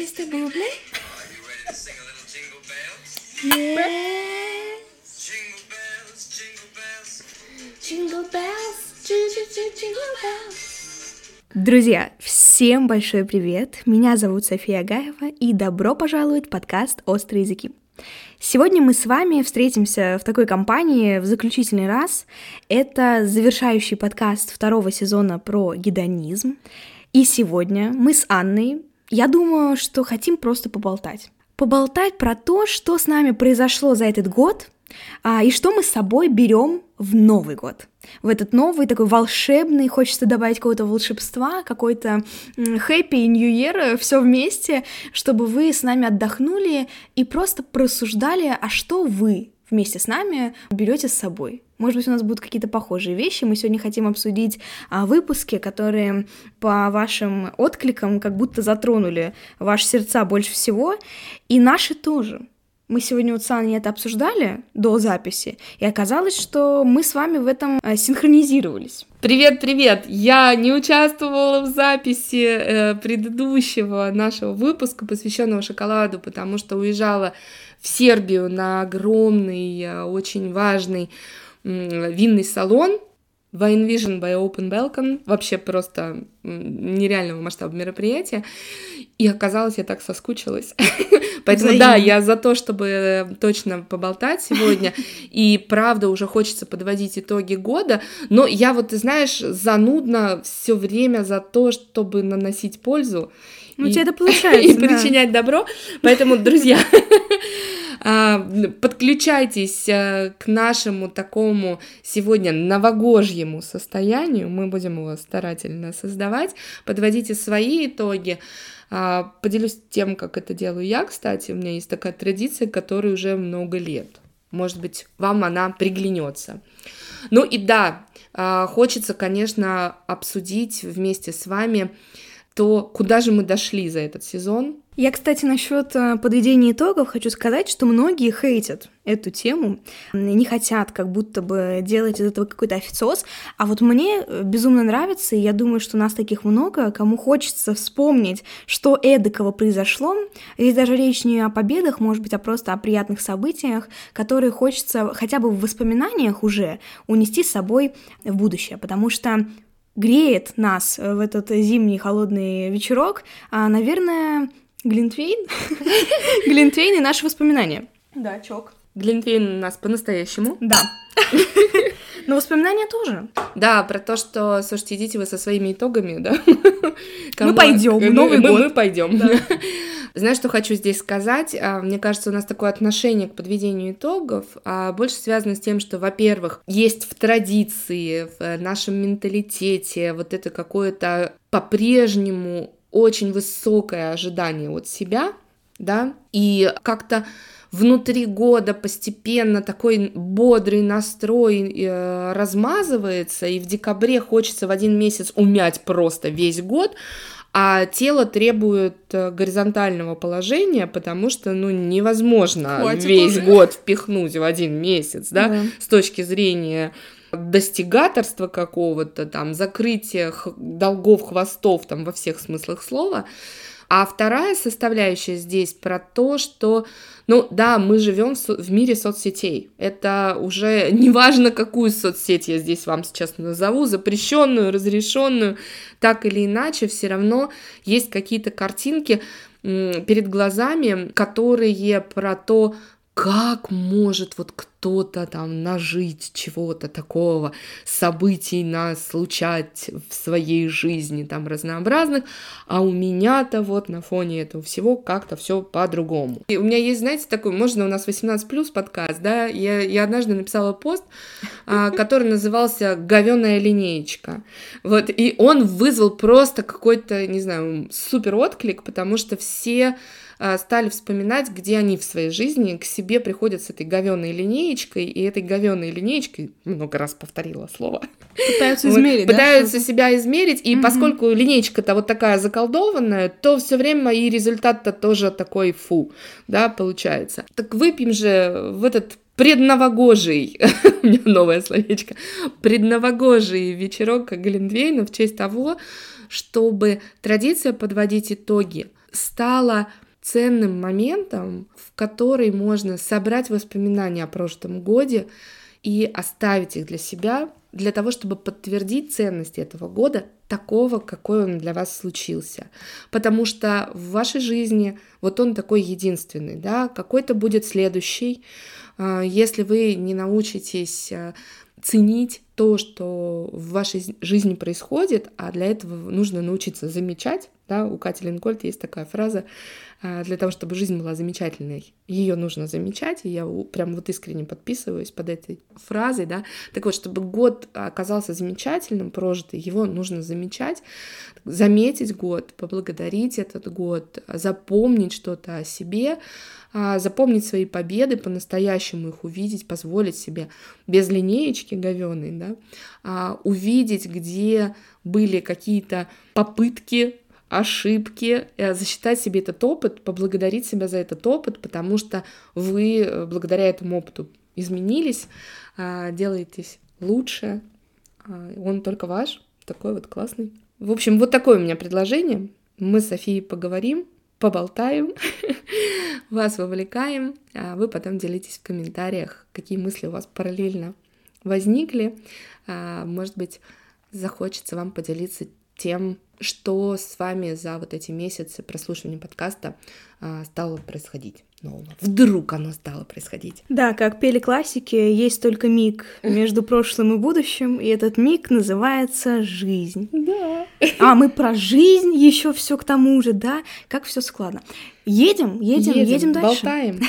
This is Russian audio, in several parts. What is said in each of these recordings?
Mr. Buble? Jingle bells? Jingle bells, jingle bells. Jingle bells. Друзья, всем большой привет! Меня зовут София Агаева, и добро пожаловать в подкаст «Острые языки». Сегодня мы с вами встретимся в такой компании в заключительный раз. Это завершающий подкаст второго сезона про гедонизм. И сегодня мы с Анной, я думаю, что хотим просто поболтать. Поболтать про то, что с нами произошло за этот год, а, и что мы с собой берем в Новый год. В этот новый, такой волшебный, хочется добавить какого-то волшебства, какой-то happy new year, все вместе, чтобы вы с нами отдохнули и просто просуждали, а что вы вместе с нами берете с собой. Может быть, у нас будут какие-то похожие вещи. Мы сегодня хотим обсудить а, выпуски, которые по вашим откликам как будто затронули ваши сердца больше всего, и наши тоже. Мы сегодня вот с Аней это обсуждали до записи, и оказалось, что мы с вами в этом а, синхронизировались. Привет, привет! Я не участвовала в записи э, предыдущего нашего выпуска, посвященного шоколаду, потому что уезжала в Сербию на огромный, э, очень важный винный салон. Wine Vision by Open Balcon. Вообще просто нереального масштаба мероприятия. И оказалось, я так соскучилась. Поэтому, да, я за то, чтобы точно поболтать сегодня. И правда, уже хочется подводить итоги года. Но я вот, ты знаешь, занудно все время за то, чтобы наносить пользу. Ну, и, тебе это получается. И да. причинять добро. Поэтому, друзья, подключайтесь э, к нашему такому сегодня новогоднему состоянию. Мы будем его старательно создавать. Подводите свои итоги. А, поделюсь тем, как это делаю я, кстати. У меня есть такая традиция, которая уже много лет. Может быть, вам она приглянется. Ну и да, а, хочется, конечно, обсудить вместе с вами то, куда же мы дошли за этот сезон, я, кстати, насчет э, подведения итогов хочу сказать, что многие хейтят эту тему, не хотят как будто бы делать из этого какой-то официоз, а вот мне э, безумно нравится, и я думаю, что нас таких много, кому хочется вспомнить, что эдакого произошло. Здесь даже речь не о победах, может быть, а просто о приятных событиях, которые хочется хотя бы в воспоминаниях уже унести с собой в будущее, потому что греет нас в этот зимний холодный вечерок, а, наверное, Глинтвейн? Глинтвейн и наши воспоминания. Да, чок. Глинтвейн у нас по-настоящему. Да. Но воспоминания тоже. Да, про то, что, слушайте, идите вы со своими итогами, да? Мы пойдем, Новый год. Мы пойдем. Знаешь, что хочу здесь сказать? А, мне кажется, у нас такое отношение к подведению итогов а, больше связано с тем, что, во-первых, есть в традиции, в нашем менталитете вот это какое-то по-прежнему очень высокое ожидание от себя, да, и как-то внутри года постепенно такой бодрый настрой э, размазывается, и в декабре хочется в один месяц умять просто весь год, а тело требует э, горизонтального положения, потому что, ну, невозможно Хватит весь уже. год впихнуть в один месяц, да, да. с точки зрения достигаторства какого-то, там, закрытия долгов, хвостов, там, во всех смыслах слова. А вторая составляющая здесь про то, что, ну да, мы живем в мире соцсетей. Это уже не важно, какую соцсеть я здесь вам сейчас назову, запрещенную, разрешенную, так или иначе, все равно есть какие-то картинки перед глазами, которые про то, как может вот кто-то там нажить чего-то такого, событий нас случать в своей жизни там разнообразных, а у меня-то вот на фоне этого всего как-то все по-другому. И у меня есть, знаете, такой, можно у нас 18 плюс подкаст, да, я, я однажды написала пост, а, который назывался «Говёная линеечка», вот, и он вызвал просто какой-то, не знаю, супер отклик, потому что все стали вспоминать, где они в своей жизни к себе приходят с этой говеной линеечкой, и этой говеной линеечкой, много раз повторила слово, пытаются измерить, вот, Пытаются себя измерить, и угу. поскольку линеечка-то вот такая заколдованная, то все время и результат-то тоже такой фу, да, получается. Так выпьем же в этот предновогодний, у меня новое словечко, предновогодний вечерок Глинтвейна в честь того, чтобы традиция подводить итоги стало ценным моментом, в который можно собрать воспоминания о прошлом годе и оставить их для себя, для того, чтобы подтвердить ценность этого года такого, какой он для вас случился. Потому что в вашей жизни вот он такой единственный, да, какой-то будет следующий. А, если вы не научитесь а, ценить то, что в вашей жизни происходит, а для этого нужно научиться замечать. Да? У Кати Линкольд есть такая фраза, а, для того, чтобы жизнь была замечательной, ее нужно замечать, и я прям вот искренне подписываюсь под этой фразой, да, так вот, чтобы год оказался замечательным, прожитый, его нужно замечать, заметить год, поблагодарить этот год, запомнить что-то о себе, а, запомнить свои победы, по-настоящему их увидеть, позволить себе без линеечки говеной, да, а, увидеть, где были какие-то попытки ошибки, э, засчитать себе этот опыт, поблагодарить себя за этот опыт, потому что вы э, благодаря этому опыту изменились, а, делаетесь лучше, он только ваш, такой вот классный. В общем, вот такое у меня предложение. Мы с Софией поговорим, поболтаем, вас вовлекаем, а вы потом делитесь в комментариях, какие мысли у вас параллельно возникли. А, может быть, захочется вам поделиться тем, что с вами за вот эти месяцы прослушивания подкаста а, стало происходить нового. Вдруг оно стало происходить. Да, как пели классики, есть только миг между прошлым и будущим, и этот миг называется жизнь. Да. А мы про жизнь еще все к тому же, да? Как все складно. Едем, едем, едем, едем дальше. Болтаем.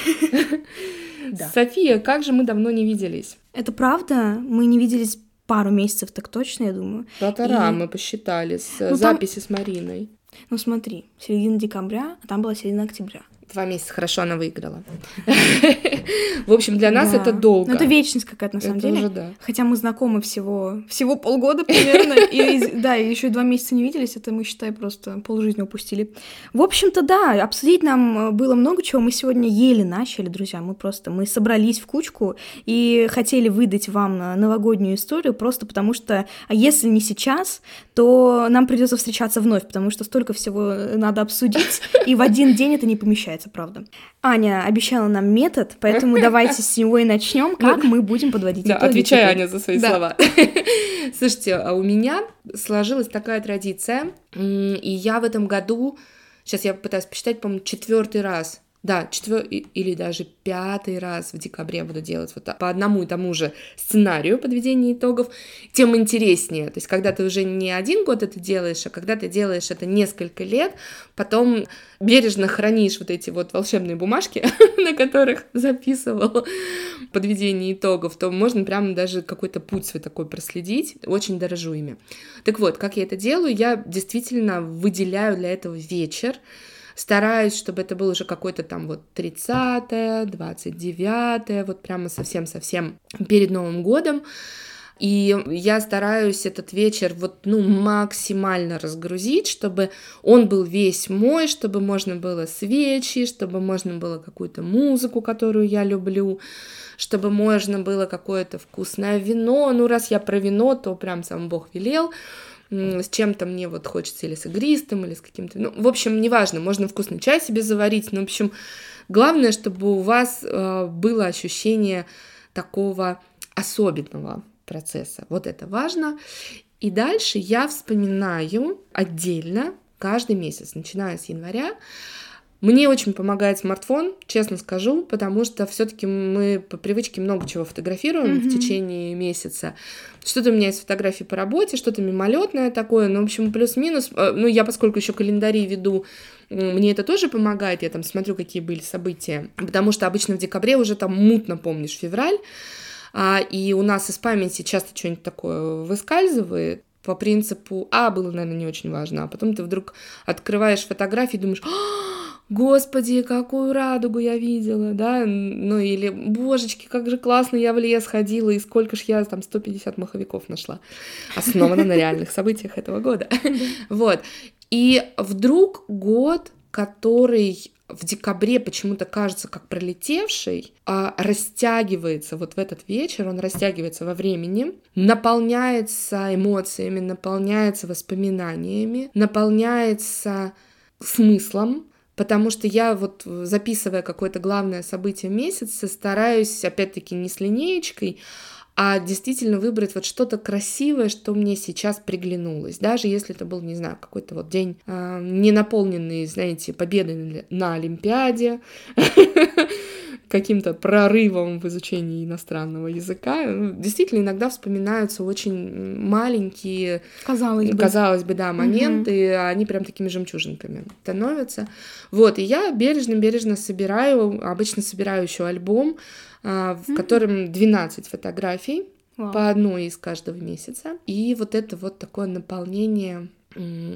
София, как же мы давно не виделись? Это правда? Мы не виделись пару месяцев, так точно, я думаю. Полтора и... мы посчитали с ну, записи там... с Мариной. Ну смотри, середина декабря, а там была середина октября. Два месяца хорошо она выиграла. В общем, для нас это долго. Ну, это вечность какая-то, на самом деле. Хотя мы знакомы всего, всего полгода примерно. И, да, еще два месяца не виделись. Это мы, считай, просто полжизни упустили. В общем-то, да, обсудить нам э, было много чего. Мы сегодня еле начали, друзья. Мы просто, мы собрались в кучку и хотели выдать вам э, новогоднюю историю просто потому что, а если не сейчас, то нам придется встречаться вновь, потому что столько всего э, надо обсудить, и в один день это не помещается получается, правда. Аня обещала нам метод, поэтому давайте с него и начнем, как мы будем подводить итоги. Отвечай, Аня, за свои слова. Слушайте, а у меня сложилась такая традиция, и я в этом году, сейчас я пытаюсь посчитать, по-моему, четвертый раз да, четвертый или даже пятый раз в декабре буду делать вот по одному и тому же сценарию подведения итогов, тем интереснее. То есть, когда ты уже не один год это делаешь, а когда ты делаешь это несколько лет, потом бережно хранишь вот эти вот волшебные бумажки, на которых записывал подведение итогов, то можно прямо даже какой-то путь свой такой проследить. Очень дорожу ими. Так вот, как я это делаю? Я действительно выделяю для этого вечер, Стараюсь, чтобы это был уже какой-то там вот 30 29 вот прямо совсем-совсем перед Новым годом. И я стараюсь этот вечер вот, ну, максимально разгрузить, чтобы он был весь мой, чтобы можно было свечи, чтобы можно было какую-то музыку, которую я люблю, чтобы можно было какое-то вкусное вино. Ну, раз я про вино, то прям сам Бог велел с чем-то мне вот хочется или с игристым, или с каким-то... Ну, в общем, неважно, можно вкусный чай себе заварить, но, в общем, главное, чтобы у вас э, было ощущение такого особенного процесса. Вот это важно. И дальше я вспоминаю отдельно каждый месяц, начиная с января, мне очень помогает смартфон, честно скажу, потому что все-таки мы по привычке много чего фотографируем mm-hmm. в течение месяца. Что-то у меня есть фотографии по работе, что-то мимолетное такое, ну, в общем, плюс-минус. Э, ну, я, поскольку еще календари веду, мне это тоже помогает, я там смотрю, какие были события, потому что обычно в декабре уже там мутно помнишь февраль, а, и у нас из памяти часто что-нибудь такое выскальзывает, по принципу, а, было, наверное, не очень важно, а потом ты вдруг открываешь фотографии и думаешь, «А, Господи, какую радугу я видела, да, ну или, божечки, как же классно я в лес ходила, и сколько ж я там 150 маховиков нашла. Основано на реальных событиях этого года. Вот. И вдруг год, который в декабре почему-то кажется как пролетевший, а растягивается вот в этот вечер, он растягивается во времени, наполняется эмоциями, наполняется воспоминаниями, наполняется смыслом, потому что я вот записывая какое-то главное событие месяца, стараюсь, опять-таки, не с линеечкой, а действительно выбрать вот что-то красивое, что мне сейчас приглянулось. Даже если это был, не знаю, какой-то вот день э, не наполненный, знаете, победой на Олимпиаде, каким-то прорывом в изучении иностранного языка. Ну, действительно, иногда вспоминаются очень маленькие, Казалось бы. казалось бы, да, моменты, а они прям такими жемчужинками становятся. Вот, и я бережно-бережно собираю, обычно собираю еще альбом, а, в котором 12 фотографий, Вау. по одной из каждого месяца. И вот это вот такое наполнение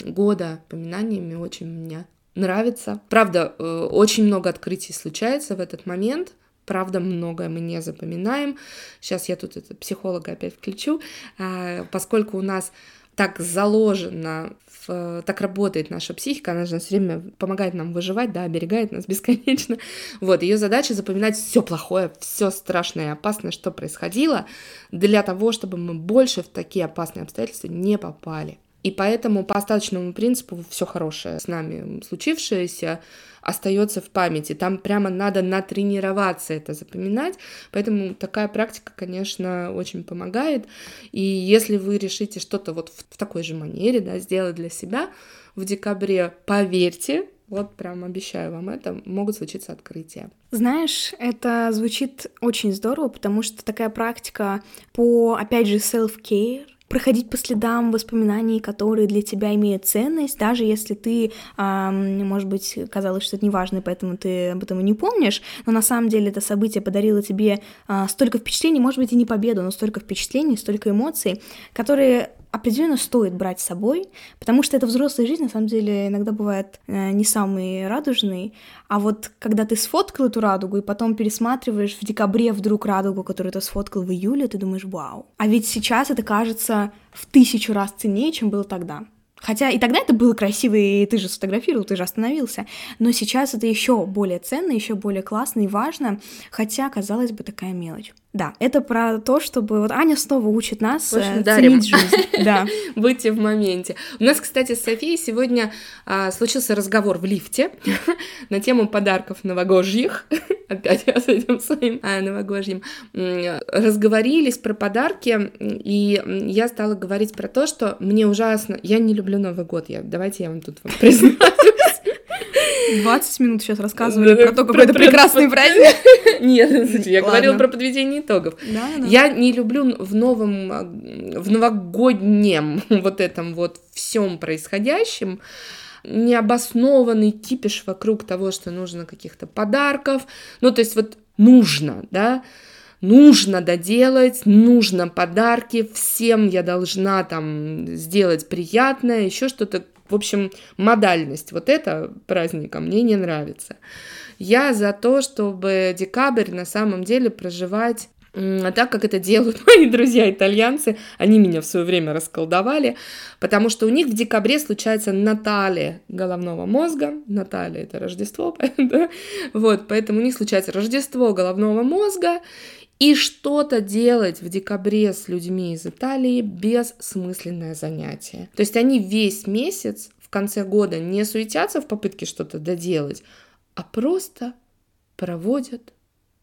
года поминаниями очень мне нравится. Правда, э, очень много открытий случается в этот момент. Правда, многое мы не запоминаем. Сейчас я тут это, психолога опять включу, а, поскольку у нас так заложено, так работает наша психика, она же все время помогает нам выживать, да, оберегает нас бесконечно. Вот, ее задача запоминать все плохое, все страшное и опасное, что происходило, для того, чтобы мы больше в такие опасные обстоятельства не попали. И поэтому по остаточному принципу все хорошее с нами случившееся остается в памяти. Там прямо надо натренироваться это запоминать. Поэтому такая практика, конечно, очень помогает. И если вы решите что-то вот в, такой же манере да, сделать для себя в декабре, поверьте, вот прям обещаю вам это, могут случиться открытия. Знаешь, это звучит очень здорово, потому что такая практика по, опять же, self-care, проходить по следам воспоминаний, которые для тебя имеют ценность, даже если ты, ам, может быть, казалось, что это неважно, поэтому ты об этом и не помнишь, но на самом деле это событие подарило тебе а, столько впечатлений, может быть, и не победу, но столько впечатлений, столько эмоций, которые определенно стоит брать с собой, потому что это взрослая жизнь, на самом деле, иногда бывает э, не самый радужный, а вот когда ты сфоткал эту радугу и потом пересматриваешь в декабре вдруг радугу, которую ты сфоткал в июле, ты думаешь, вау. А ведь сейчас это кажется в тысячу раз ценнее, чем было тогда. Хотя и тогда это было красиво, и ты же сфотографировал, ты же остановился. Но сейчас это еще более ценно, еще более классно и важно, хотя, казалось бы, такая мелочь. Да, это про то, чтобы... Вот Аня снова учит нас В общем, э, дарим. ценить жизнь. Да. Будьте в моменте. У нас, кстати, с Софией сегодня а, случился разговор в лифте на тему подарков новогодних. Опять я с этим своим а, новогодним. Разговорились про подарки, и я стала говорить про то, что мне ужасно... Я не люблю Новый год. Я... Давайте я вам тут вам признаюсь. 20 минут сейчас рассказывали Да, про то, какой это прекрасный праздник. Нет, я говорила про подведение итогов. Я не люблю в новом, в новогоднем вот этом вот всем происходящем необоснованный кипиш вокруг того, что нужно каких-то подарков. Ну, то есть вот нужно, да, нужно доделать, нужно подарки, всем я должна там сделать приятное, еще что-то. В общем, модальность вот это праздника мне не нравится. Я за то, чтобы декабрь на самом деле проживать м, так, как это делают мои друзья-итальянцы. Они меня в свое время расколдовали, потому что у них в декабре случается Наталья головного мозга. Наталья — это Рождество, да? вот, поэтому у них случается Рождество головного мозга, и что-то делать в декабре с людьми из Италии бессмысленное занятие. То есть они весь месяц в конце года не суетятся в попытке что-то доделать, а просто проводят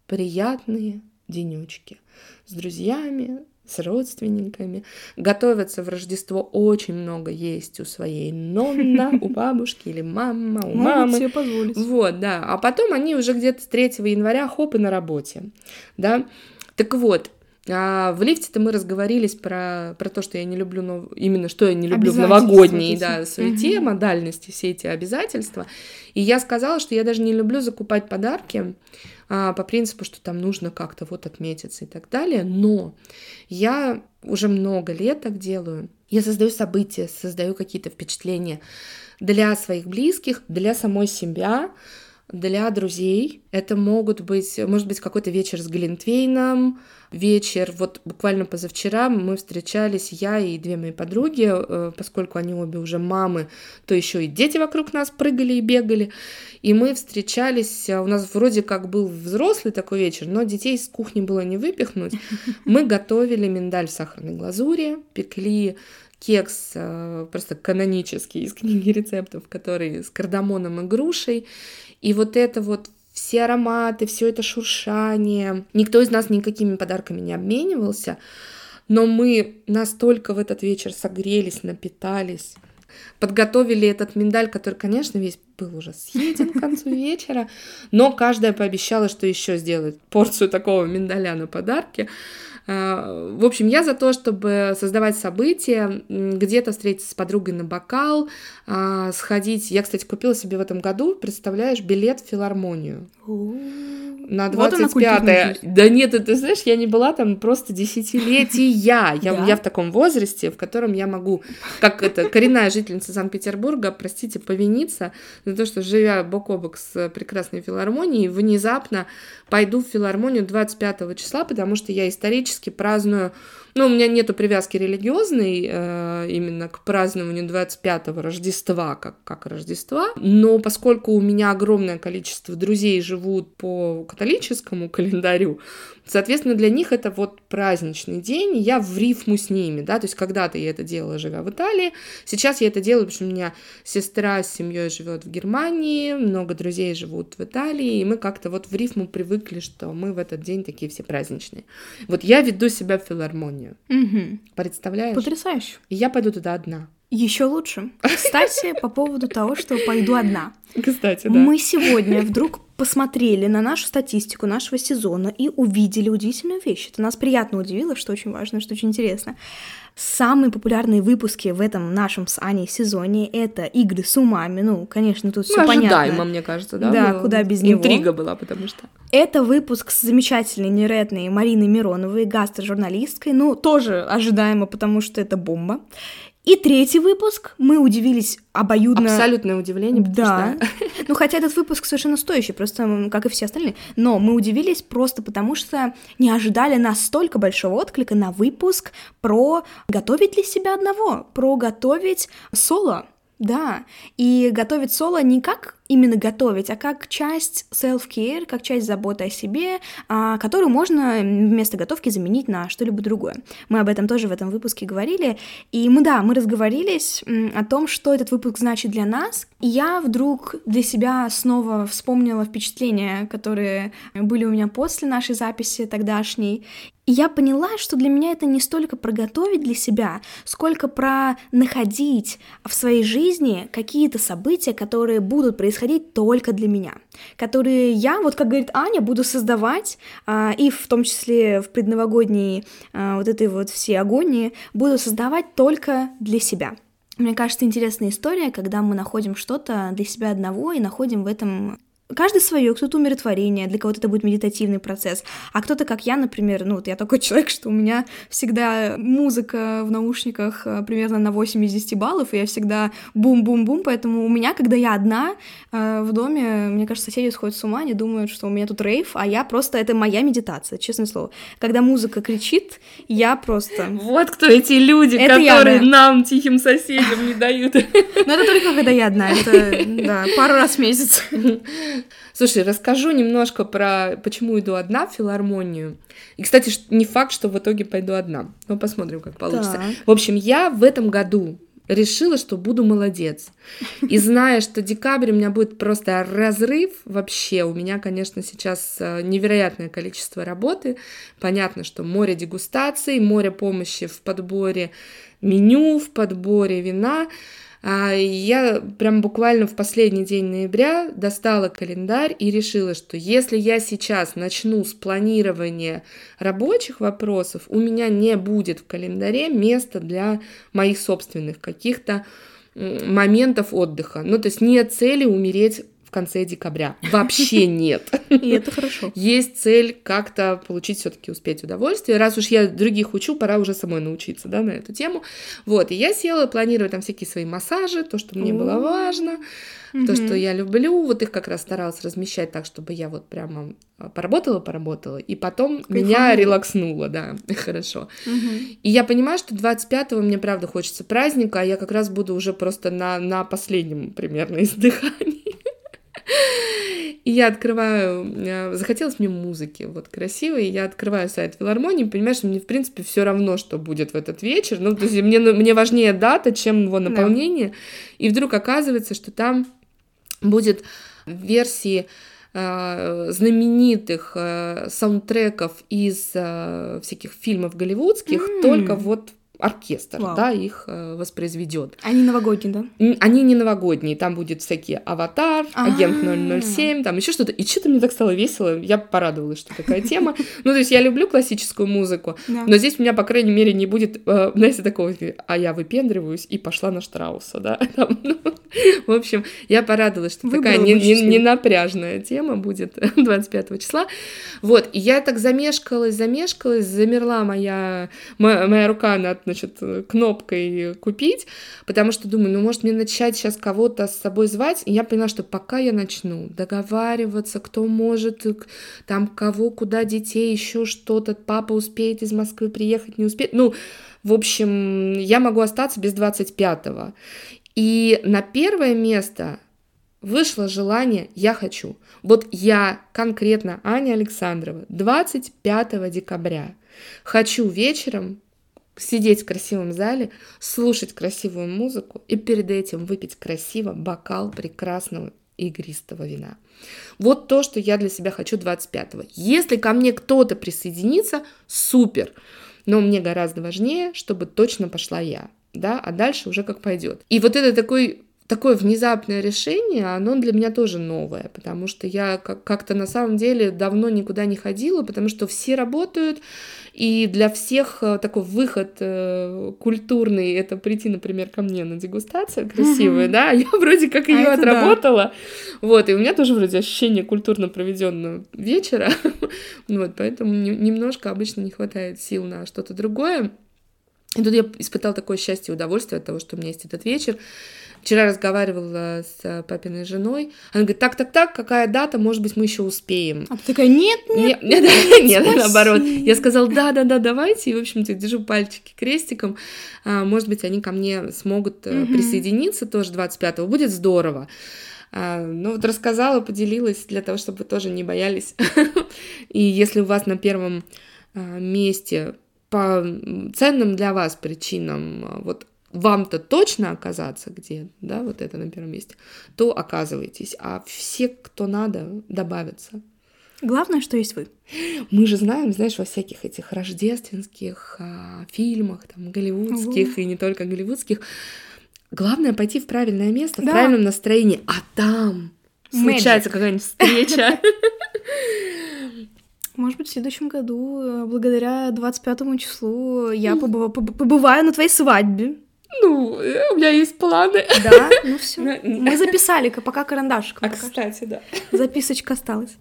приятные денечки с друзьями, с родственниками, готовятся в Рождество очень много есть у своей нонна, у бабушки или мама, у Могут мамы. себе позволить. Вот, да. А потом они уже где-то с 3 января хоп и на работе, да. Так вот, а в лифте-то мы разговорились про, про то, что я не люблю, нов- именно что я не люблю в новогодней, да, суете, модальности, все эти обязательства. И я сказала, что я даже не люблю закупать подарки по принципу, что там нужно как-то вот отметиться и так далее. Но я уже много лет так делаю. Я создаю события, создаю какие-то впечатления для своих близких, для самой себя, для друзей. Это могут быть, может быть, какой-то вечер с Глинтвейном, вечер, вот буквально позавчера мы встречались, я и две мои подруги, э, поскольку они обе уже мамы, то еще и дети вокруг нас прыгали и бегали, и мы встречались, а у нас вроде как был взрослый такой вечер, но детей с кухни было не выпихнуть. Мы готовили миндаль в сахарной глазури, пекли кекс э, просто канонический из книги рецептов, который с кардамоном и грушей. И вот это вот все ароматы, все это шуршание. Никто из нас никакими подарками не обменивался, но мы настолько в этот вечер согрелись, напитались, подготовили этот миндаль, который, конечно, весь был уже съеден к концу вечера, но каждая пообещала, что еще сделает порцию такого миндаля на подарки. А, в общем, я за то, чтобы создавать события, где-то встретиться с подругой на бокал, а, сходить. Я, кстати, купила себе в этом году, представляешь, билет в филармонию. На Вот она, 25 культурная жизнь. Да нет, ты знаешь, я не была там просто десятилетия. Я, Да? я в таком возрасте, в котором я могу, как это, коренная жительница Санкт-Петербурга, простите, повиниться за то, что, живя бок о бок с прекрасной филармонией, внезапно пойду в филармонию 25 числа, потому что я исторически праздную, ну, у меня нету привязки религиозной э, именно к празднованию 25-го Рождества, как, как Рождества, но поскольку у меня огромное количество друзей живут по католическому календарю, соответственно, для них это вот праздничный день, я в рифму с ними, да, то есть когда-то я это делала, живя в Италии, сейчас я это делаю, потому что у меня сестра с семьей живет в Германии, много друзей живут в Италии, и мы как-то вот в рифму привыкли, что мы в этот день такие все праздничные. Вот я веду себя в филармонию, Мгм. представляешь? Потрясающе. И я пойду туда одна. Еще лучше. Кстати, по поводу того, что пойду одна. Кстати, да. Мы сегодня вдруг посмотрели на нашу статистику нашего сезона и увидели удивительную вещь. Это нас приятно удивило, что очень важно, что очень интересно. Самые популярные выпуски в этом нашем с Аней сезоне — это игры с умами. Ну, конечно, тут все Ну, понятно. ожидаемо, мне кажется, да? Да, было? куда без него. Интрига была, потому что... Это выпуск с замечательной, невероятной Мариной Мироновой, гастрожурналисткой. Ну, тоже ожидаемо, потому что это бомба. И третий выпуск мы удивились обоюдно. Абсолютное удивление, Да. что... Ну, хотя этот выпуск совершенно стоящий, просто как и все остальные. Но мы удивились просто потому, что не ожидали настолько большого отклика на выпуск про готовить для себя одного, про готовить соло. Да, и готовить соло не как именно готовить, а как часть self-care, как часть заботы о себе, а, которую можно вместо готовки заменить на что-либо другое. Мы об этом тоже в этом выпуске говорили. И мы, да, мы разговорились о том, что этот выпуск значит для нас. И я вдруг для себя снова вспомнила впечатления, которые были у меня после нашей записи тогдашней. И я поняла, что для меня это не столько про готовить для себя, сколько про находить в своей жизни какие-то события, которые будут происходить только для меня, которые я, вот как говорит Аня, буду создавать, а, и в том числе в предновогодней а, вот этой вот всей агонии, буду создавать только для себя. Мне кажется, интересная история, когда мы находим что-то для себя одного и находим в этом Каждый свое, кто-то умиротворение, для кого-то это будет медитативный процесс, а кто-то, как я, например, ну вот я такой человек, что у меня всегда музыка в наушниках э, примерно на 8 из 10 баллов, и я всегда бум-бум-бум, поэтому у меня, когда я одна э, в доме, мне кажется, соседи сходят с ума, они думают, что у меня тут рейв, а я просто, это моя медитация, честное слово. Когда музыка кричит, я просто... Вот кто эти люди, Это я, которые да. нам, тихим соседям, не дают. Но это только когда я одна, это, да, пару раз в месяц. Слушай, расскажу немножко про почему иду одна в филармонию. И, кстати, не факт, что в итоге пойду одна. Но посмотрим, как получится. Так. В общем, я в этом году решила, что буду молодец. И зная, что декабрь у меня будет просто разрыв вообще, у меня, конечно, сейчас э, невероятное количество работы. Понятно, что море дегустаций, море помощи в подборе меню, в подборе вина. А, Я прям буквально в последний день ноября достала календарь и решила, что если я сейчас начну с планирования рабочих вопросов, у меня не будет в календаре места для моих собственных каких-то моментов отдыха. Ну, то есть нет цели умереть конце декабря. Вообще нет. И это хорошо. Есть цель как-то получить все-таки успеть удовольствие. Раз уж я других учу, пора уже самой научиться, да, на эту тему. Вот, и я села планировать там всякие свои массажи, то, что мне было важно, то, что я люблю. Вот их как раз старалась размещать так, чтобы я вот прямо а, поработала, поработала, и потом меня релакснуло, да, хорошо. И я понимаю, что 25-го мне правда хочется праздника, а я как раз буду уже просто на, на последнем примерно издыхании. И я открываю, э, захотелось мне музыки, вот красивой, я открываю сайт филармонии, понимаешь, что мне, в принципе, все равно, что будет в этот вечер, ну, то есть мне, мне важнее дата, чем его наполнение, и вдруг оказывается, что там будет версии э, знаменитых э, саундтреков из всяких фильмов голливудских, М. только вот оркестр, Вау. да, их э, воспроизведет. Они новогодние, да? Они не новогодние, там будет всякие «Аватар», «Агент А. 007», там еще что-то. И что-то мне так стало весело, я порадовалась, что такая тема. Ну, то есть я люблю классическую музыку, но здесь у меня, по крайней мере, не будет, э, знаете, такого, а я выпендриваюсь и пошла на Штрауса, да. Ну, в общем, я порадовалась, что такая ненапряжная тема будет 25 числа. Вот, и я так замешкалась, замешкалась, замерла моя, моя, моя рука над, значит, кнопкой «Купить», потому что думаю, ну, может, мне начать сейчас кого-то с собой звать, и я поняла, что пока я начну договариваться, кто может, э, там, кого, куда детей, еще что-то, папа успеет из Москвы приехать, не успеет, ну, в общем, я могу остаться без 25-го. И на первое место вышло желание «я хочу». Вот я конкретно, Аня Александрова, 25 декабря хочу вечером сидеть в красивом зале, слушать красивую музыку и перед этим выпить красиво бокал прекрасного игристого вина. Вот то, что я для себя хочу 25-го. Если ко мне кто-то присоединится, супер. Но мне гораздо важнее, чтобы точно пошла я, да, а дальше уже как пойдет. И вот это такой такое внезапное решение, оно для меня тоже новое, потому что я как- как-то на самом деле давно никуда не ходила, потому что все работают, и для всех э, такой выход э, культурный это прийти, например, ко мне на дегустацию красивую, да, я вроде как А ее да. отработала, вот, и у меня тоже вроде ощущение культурно проведенного вечера, вот, поэтому не- немножко обычно не хватает сил на что-то другое. И тут я испытала такое счастье и удовольствие от того, что у меня есть этот вечер. Вчера разговаривала с э, папиной женой. Она говорит, так, так, так, какая дата, может быть, мы еще успеем. А ты такая, нет, нет, Нет, нет, нет, наоборот. Я сказала, да, да, да, давайте. И, в общем-то, держу пальчики крестиком. А, Может быть, они ко мне смогут Мгм. присоединиться тоже 25-го. Будет здорово. А, Ну, вот рассказала, поделилась для того, чтобы вы тоже не боялись. И если у вас на первом а, месте по ценным для вас причинам вот вам-то точно оказаться где, да, вот это на первом месте, то оказывайтесь, а все, кто надо, добавятся. Главное, что есть вы. Мы же знаем, знаешь, во всяких этих рождественских а, фильмах, там, голливудских и не только голливудских, главное пойти в правильное место, в Да. правильном настроении, а там Magic. случается какая-нибудь встреча. Может быть, в следующем году, э, благодаря 25 числу, я побыва- поб- побываю на твоей свадьбе. Ну, э, у меня есть планы. Да, ну все. Мы записали, пока карандашик. А, пока кстати, да. Записочка осталась.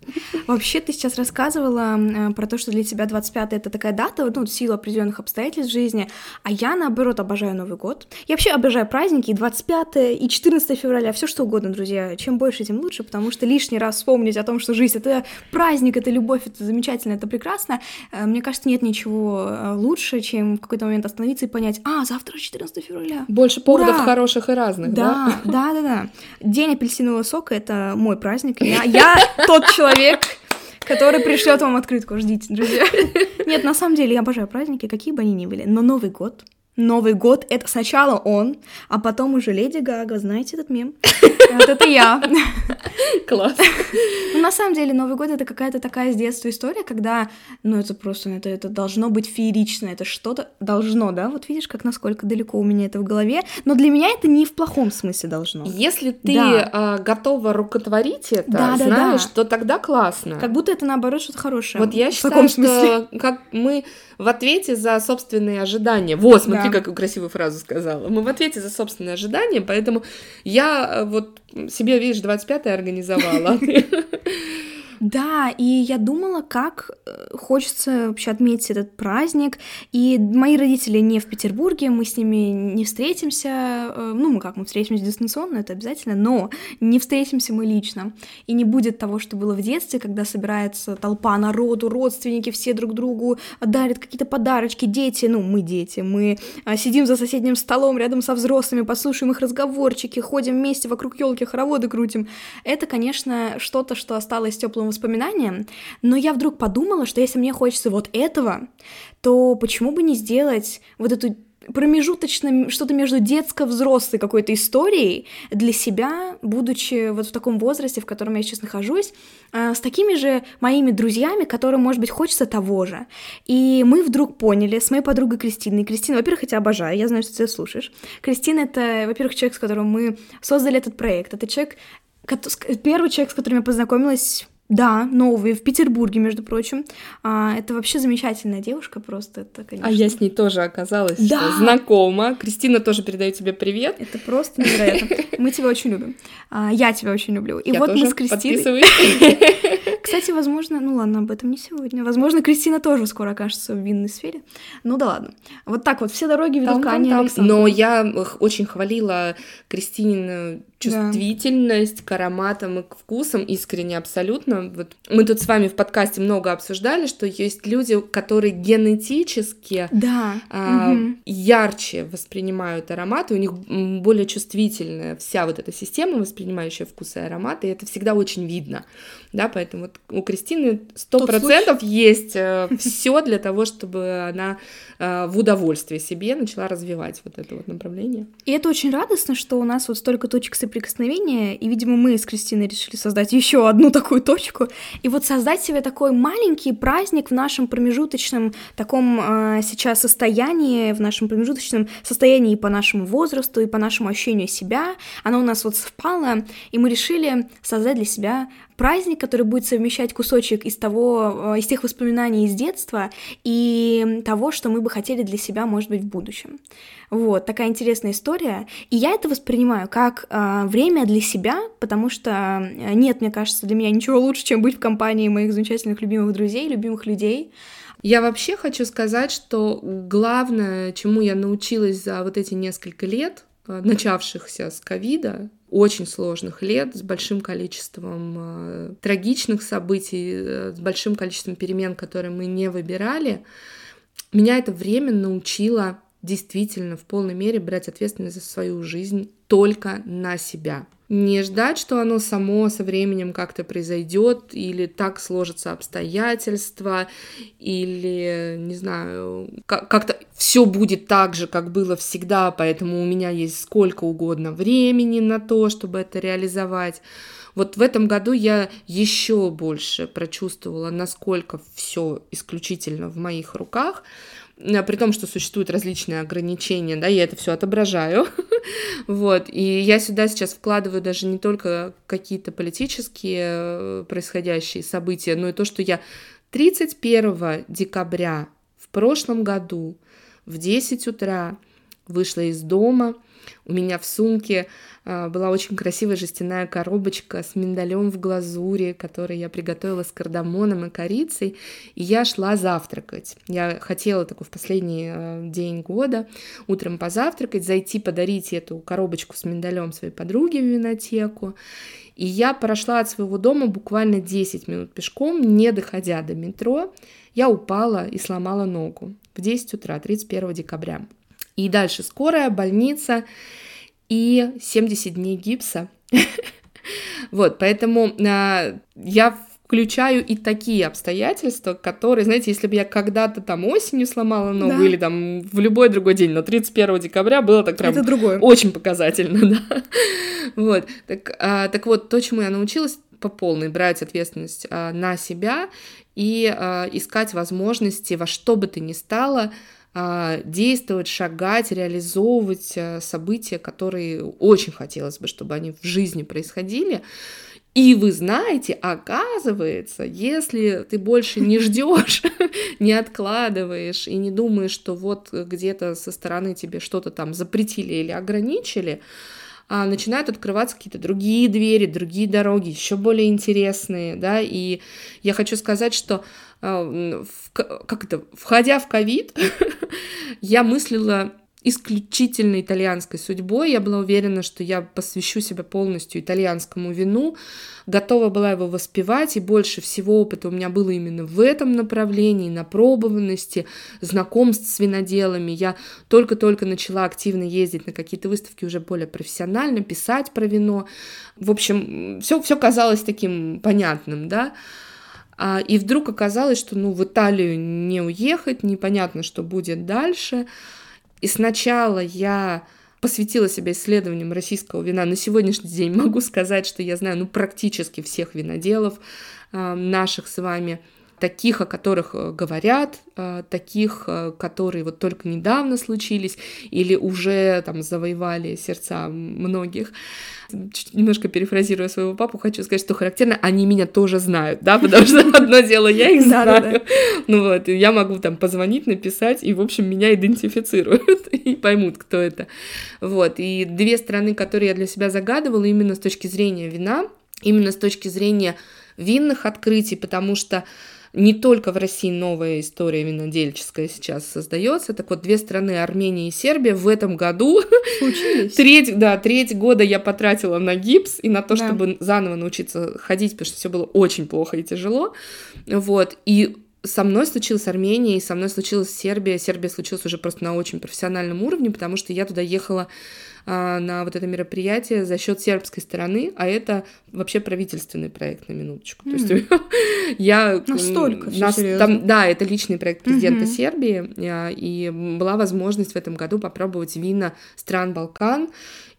Вообще, ты сейчас рассказывала э, про то, что для тебя 25 это такая дата, ну, в силу определенных обстоятельств в жизни, а я, наоборот, обожаю Новый год. Я вообще обожаю праздники, и 25 и 14 февраля, все что угодно, друзья. Чем больше, тем лучше, потому что лишний раз вспомнить о том, что жизнь — это праздник, это любовь, это замечательно, это прекрасно. Э, Мне кажется, нет ничего лучше, чем в какой-то момент остановиться и понять, а, завтра 14 февраля. Больше поводов Ура! хороших и разных, да? Да, да, да, да. День апельсинового сока это мой праздник. Я, я тот человек, который пришлет вам открытку. Ждите, друзья. Нет, на самом деле я обожаю праздники, какие бы они ни были. Но Новый год. Новый год это сначала он, а потом уже Леди Гага. Знаете этот мем? Вот это я. Класс. Ну, на самом деле, Новый год это какая-то такая с детства история, когда, ну, это просто, это, это должно быть феерично, это что-то должно, да? Вот видишь, как насколько далеко у меня это в голове. Но для меня это не в плохом смысле должно. Если ты Да. а, готова рукотворить это, Да, да, знаешь, да. то тогда классно. Как будто это наоборот что-то хорошее. Вот я в считаю, что как мы в ответе за собственные ожидания. Вот, смотри, Какую красивую фразу сказала. Мы в ответе за собственные ожидания, поэтому я э, вот себе, видишь, 25-е организовала. Да, и я думала, как э, хочется вообще отметить этот праздник. И мои родители не в Петербурге, мы с ними не встретимся. э, Ну, мы как, мы встретимся дистанционно, это обязательно, но не встретимся мы лично. И не будет того, что было в детстве, когда собирается толпа народу, родственники, все друг другу дарят какие-то подарочки, дети, ну, мы дети, мы а, сидим за соседним столом рядом со взрослыми, послушаем их разговорчики, ходим вместе вокруг елки, хороводы крутим. Это, конечно, что-то, что осталось теплым воспоминанием, но я вдруг подумала, что если мне хочется вот этого, то почему бы не сделать вот эту промежуточно что-то между детско-взрослой какой-то историей для себя, будучи вот в таком возрасте, в котором я сейчас нахожусь, а, с такими же моими друзьями, которым, может быть, хочется того же. И мы вдруг поняли с моей подругой Кристиной. Кристина, во-первых, я тебя обожаю, я знаю, что ты слушаешь. Кристина — это, во-первых, человек, с которым мы создали этот проект. Это человек, первый человек, с которым я познакомилась да, новый, в Петербурге, между прочим. А, это вообще замечательная девушка, просто это, конечно. А я с ней тоже оказалась Да. что, знакома. Кристина тоже передает тебе привет. Это просто невероятно. Мы тебя очень любим. А, я тебя очень люблю. И Я вот тоже. мы с Кристиной... Кстати, возможно, ну ладно, об этом не сегодня. Возможно, Кристина тоже скоро окажется в винной сфере. Ну да ладно. Вот так вот, все дороги ведут к Ане. Александровне. Но я очень хвалила Кристинину чувствительность к ароматам и к вкусам, искренне абсолютно. Вот мы тут с вами в подкасте много обсуждали, что есть люди, которые генетически Да. а, мгм. ярче воспринимают ароматы, у них более чувствительная вся вот эта система, воспринимающая вкусы и ароматы, и это всегда очень видно, да, поэтому вот у Кристины сто Тот процентов есть все для того, чтобы она э, в удовольствие себе начала развивать вот это вот направление. И это очень радостно, что у нас вот столько точек соприкосновения, и, видимо, мы с Кристиной решили создать еще одну такую точку, и вот создать себе такой маленький праздник в нашем промежуточном таком э, сейчас состоянии, в нашем промежуточном состоянии и по нашему возрасту, и по нашему ощущению себя. Оно у нас вот совпало, и мы решили создать для себя праздник, который будет совмещать кусочек из того, э, из тех воспоминаний из детства и того, что мы бы хотели для себя, может быть, в будущем. Вот, такая интересная история. И я это воспринимаю как э, время для себя, потому что э, нет, мне кажется, для меня ничего лучше, чем быть в компании моих замечательных любимых друзей, любимых людей. Я вообще хочу сказать, что главное, чему я научилась за вот эти несколько лет, э, начавшихся с ковида, очень сложных лет, с большим количеством э, трагичных событий, э, с большим количеством перемен, которые мы не выбирали, меня это время научило действительно в полной мере брать ответственность за свою жизнь только на себя. Не ждать, что оно само со временем как-то произойдет, или так сложатся обстоятельства, или, не знаю, как- как-то все будет так же, как было всегда, поэтому у меня есть сколько угодно времени на то, чтобы это реализовать. Вот в этом году я еще больше прочувствовала, насколько все исключительно в моих руках, при том, что существуют различные ограничения, да, я это все отображаю, вот, и я сюда сейчас вкладываю даже не только какие-то политические э, происходящие события, но и то, что я 31 декабря в прошлом году в 10 утра вышла из дома, у меня в сумке а, была очень красивая жестяная коробочка с миндалем в глазури, который я приготовила с кардамоном и корицей, и я шла завтракать. Я хотела такой в последний э, день года утром позавтракать, зайти подарить эту коробочку с миндалем своей подруге в винотеку, и я прошла от своего дома буквально 10 минут пешком, не доходя до метро, я упала и сломала ногу в 10 утра, 31 декабря. И дальше скорая, больница и 70 дней гипса. Вот, поэтому а, я включаю и такие обстоятельства, которые, знаете, если бы я когда-то там осенью сломала ногу Да. или там в любой другой день, но 31 декабря было так прям Это другое. очень показательно, да. Вот, так, а, так вот, то, чему я научилась по полной, брать ответственность а, на себя и а, искать возможности во что бы то ни стало действовать, шагать, реализовывать а, события, которые очень хотелось бы, чтобы они в жизни происходили. И вы знаете, оказывается, если ты больше не ждешь, не откладываешь и не думаешь, что вот где-то со стороны тебе что-то там запретили или ограничили, а, начинают открываться какие-то другие двери, другие дороги, еще более интересные, да, и я хочу сказать, что а, в- как это, входя в ковид, я мыслила исключительно итальянской судьбой. Я была уверена, что я посвящу себя полностью итальянскому вину, готова была его воспевать, и больше всего опыта у меня было именно в этом направлении, напробованности, знакомств с виноделами. Я только-только начала активно ездить на какие-то выставки уже более профессионально, писать про вино. В общем, все, все казалось таким понятным, да. А, И вдруг оказалось, что ну, в Италию не уехать, непонятно, что будет дальше. И сначала я посвятила себя исследованиям российского вина. На сегодняшний день могу сказать, что я знаю ну, практически всех виноделов а, наших с вами, таких, о которых э, говорят, а, таких, э, которые вот только недавно случились или уже там завоевали сердца многих. Чуть немножко перефразируя своего папу, хочу сказать, что характерно, они меня тоже знают, да, потому что одно дело я их знаю, ну вот, я могу там позвонить, написать, и, в общем, меня идентифицируют и поймут, кто это. Вот, и две страны, которые я для себя загадывала именно с точки зрения вина, именно с точки зрения винных открытий, потому что не только в России новая история винодельческая сейчас создается. Так вот, две страны, Армения и Сербия, в этом году Случились. Треть, да, треть года я потратила на гипс и на то, Да. чтобы заново научиться ходить, потому что все было очень плохо и тяжело. Вот. И со мной случилась Армения, и со мной случилась Сербия. Сербия случилась уже просто на очень профессиональном уровне, потому что я туда ехала на вот это мероприятие за счет сербской стороны, а это вообще правительственный проект на минуточку. То есть я Настолько нас там, да, это личный проект президента Мгм. Сербии, а, и была возможность в этом году попробовать вина стран Балкан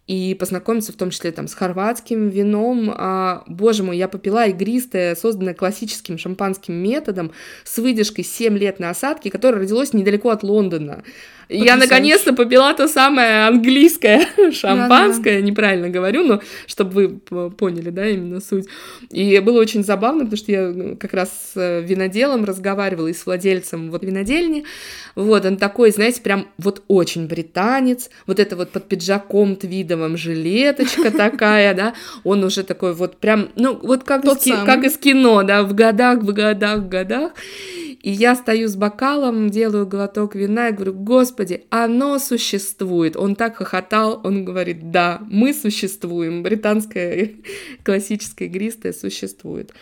и познакомиться в том числе там с хорватским вином. А, боже мой, я попила игристое, созданное классическим шампанским методом с выдержкой 7 лет на осадке, которое родилось недалеко от Лондона. Я наконец-то попила то самое английское шампанское, неправильно говорю, но чтобы вы поняли, да, именно суть. И было очень забавно, потому что я ну, как раз с э, виноделом разговаривала и с владельцем вот винодельни. Вот, он такой, знаете, прям вот очень британец, вот это вот под пиджаком твидовым жилеточка такая, да, он уже такой вот прям, ну, вот как, Тот из, самый. как из кино, да, в годах, в годах, в годах. И я стою с бокалом, делаю глоток вина и говорю, господи, оно существует. Он так хохотал, он говорит, да, мы существуем, британское классическое игристое существует.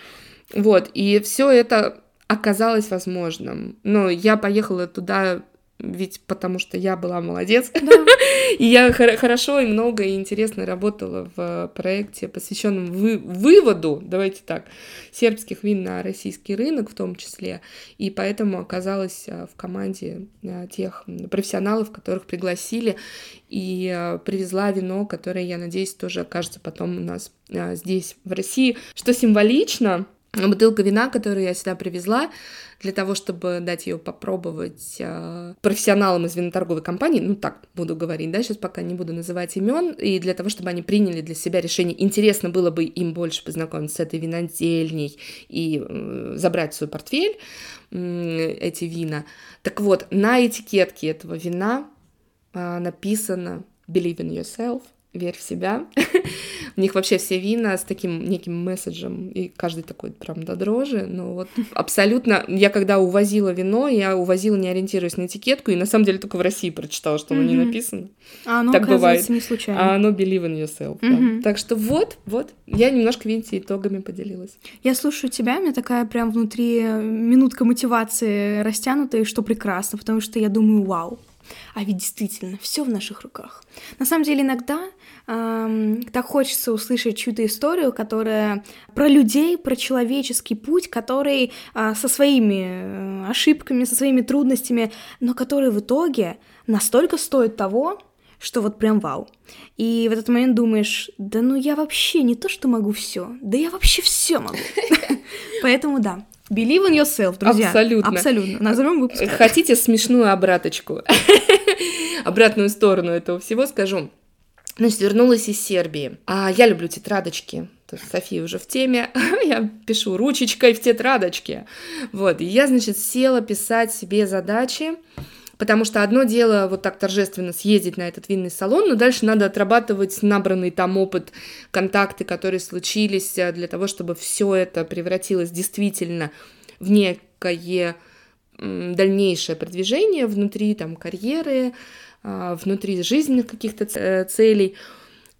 Вот, и все это оказалось возможным. Но я поехала туда ведь потому что я была молодец, и я хор- хорошо и много и интересно работала в проекте, посвященном вы- выводу, давайте так, сербских вин на российский рынок в том числе, и поэтому оказалась а, в команде а, тех профессионалов, которых пригласили, и привезла вино, которое, я надеюсь, тоже окажется потом у нас здесь, в России, что символично, бутылка вина, которую я сюда привезла, для того, чтобы дать ее попробовать э, профессионалам из виноторговой компании, ну так буду говорить, да, сейчас пока не буду называть имен, и для того, чтобы они приняли для себя решение, интересно было бы им больше познакомиться с этой винодельней и забрать в свой портфель эти вина. Так вот, на этикетке этого вина э, написано «Believe in yourself», верь в себя. У них вообще все вина с таким неким месседжем, и каждый такой прям до дрожи, но вот абсолютно... Я когда увозила вино, я увозила, не ориентируясь на этикетку, и на самом деле только в России прочитала, что оно не написано. А оно, Так бывает. не А случайно. оно believe in yourself. да. Так что вот, вот, я немножко, видите, итогами поделилась. Я слушаю тебя, у меня такая прям внутри минутка мотивации растянутая, что прекрасно, потому что я думаю, вау, а ведь действительно все в наших руках. На самом деле иногда эм, так хочется услышать чью-то историю, которая про людей, про человеческий путь, который а, со своими э, ошибками, со своими трудностями, но который в итоге настолько стоит того, что вот прям вау. И в этот момент думаешь, да ну я вообще не то, что могу все, да я вообще все могу. Поэтому да, believe in yourself, друзья. Абсолютно. Абсолютно. Назовем выпуск. Хотите смешную обраточку? Обратную сторону этого всего скажу. Значит, вернулась из Сербии. А я люблю тетрадочки. София уже в теме. Я пишу ручечкой в тетрадочке. Вот. И я, значит, села писать себе задачи Потому что одно дело вот так торжественно съездить на этот винный салон, но дальше надо отрабатывать набранный там опыт, контакты, которые случились э, для того, чтобы все это превратилось действительно в некое дальнейшее продвижение внутри там карьеры, а, внутри жизненных каких-то э, целей.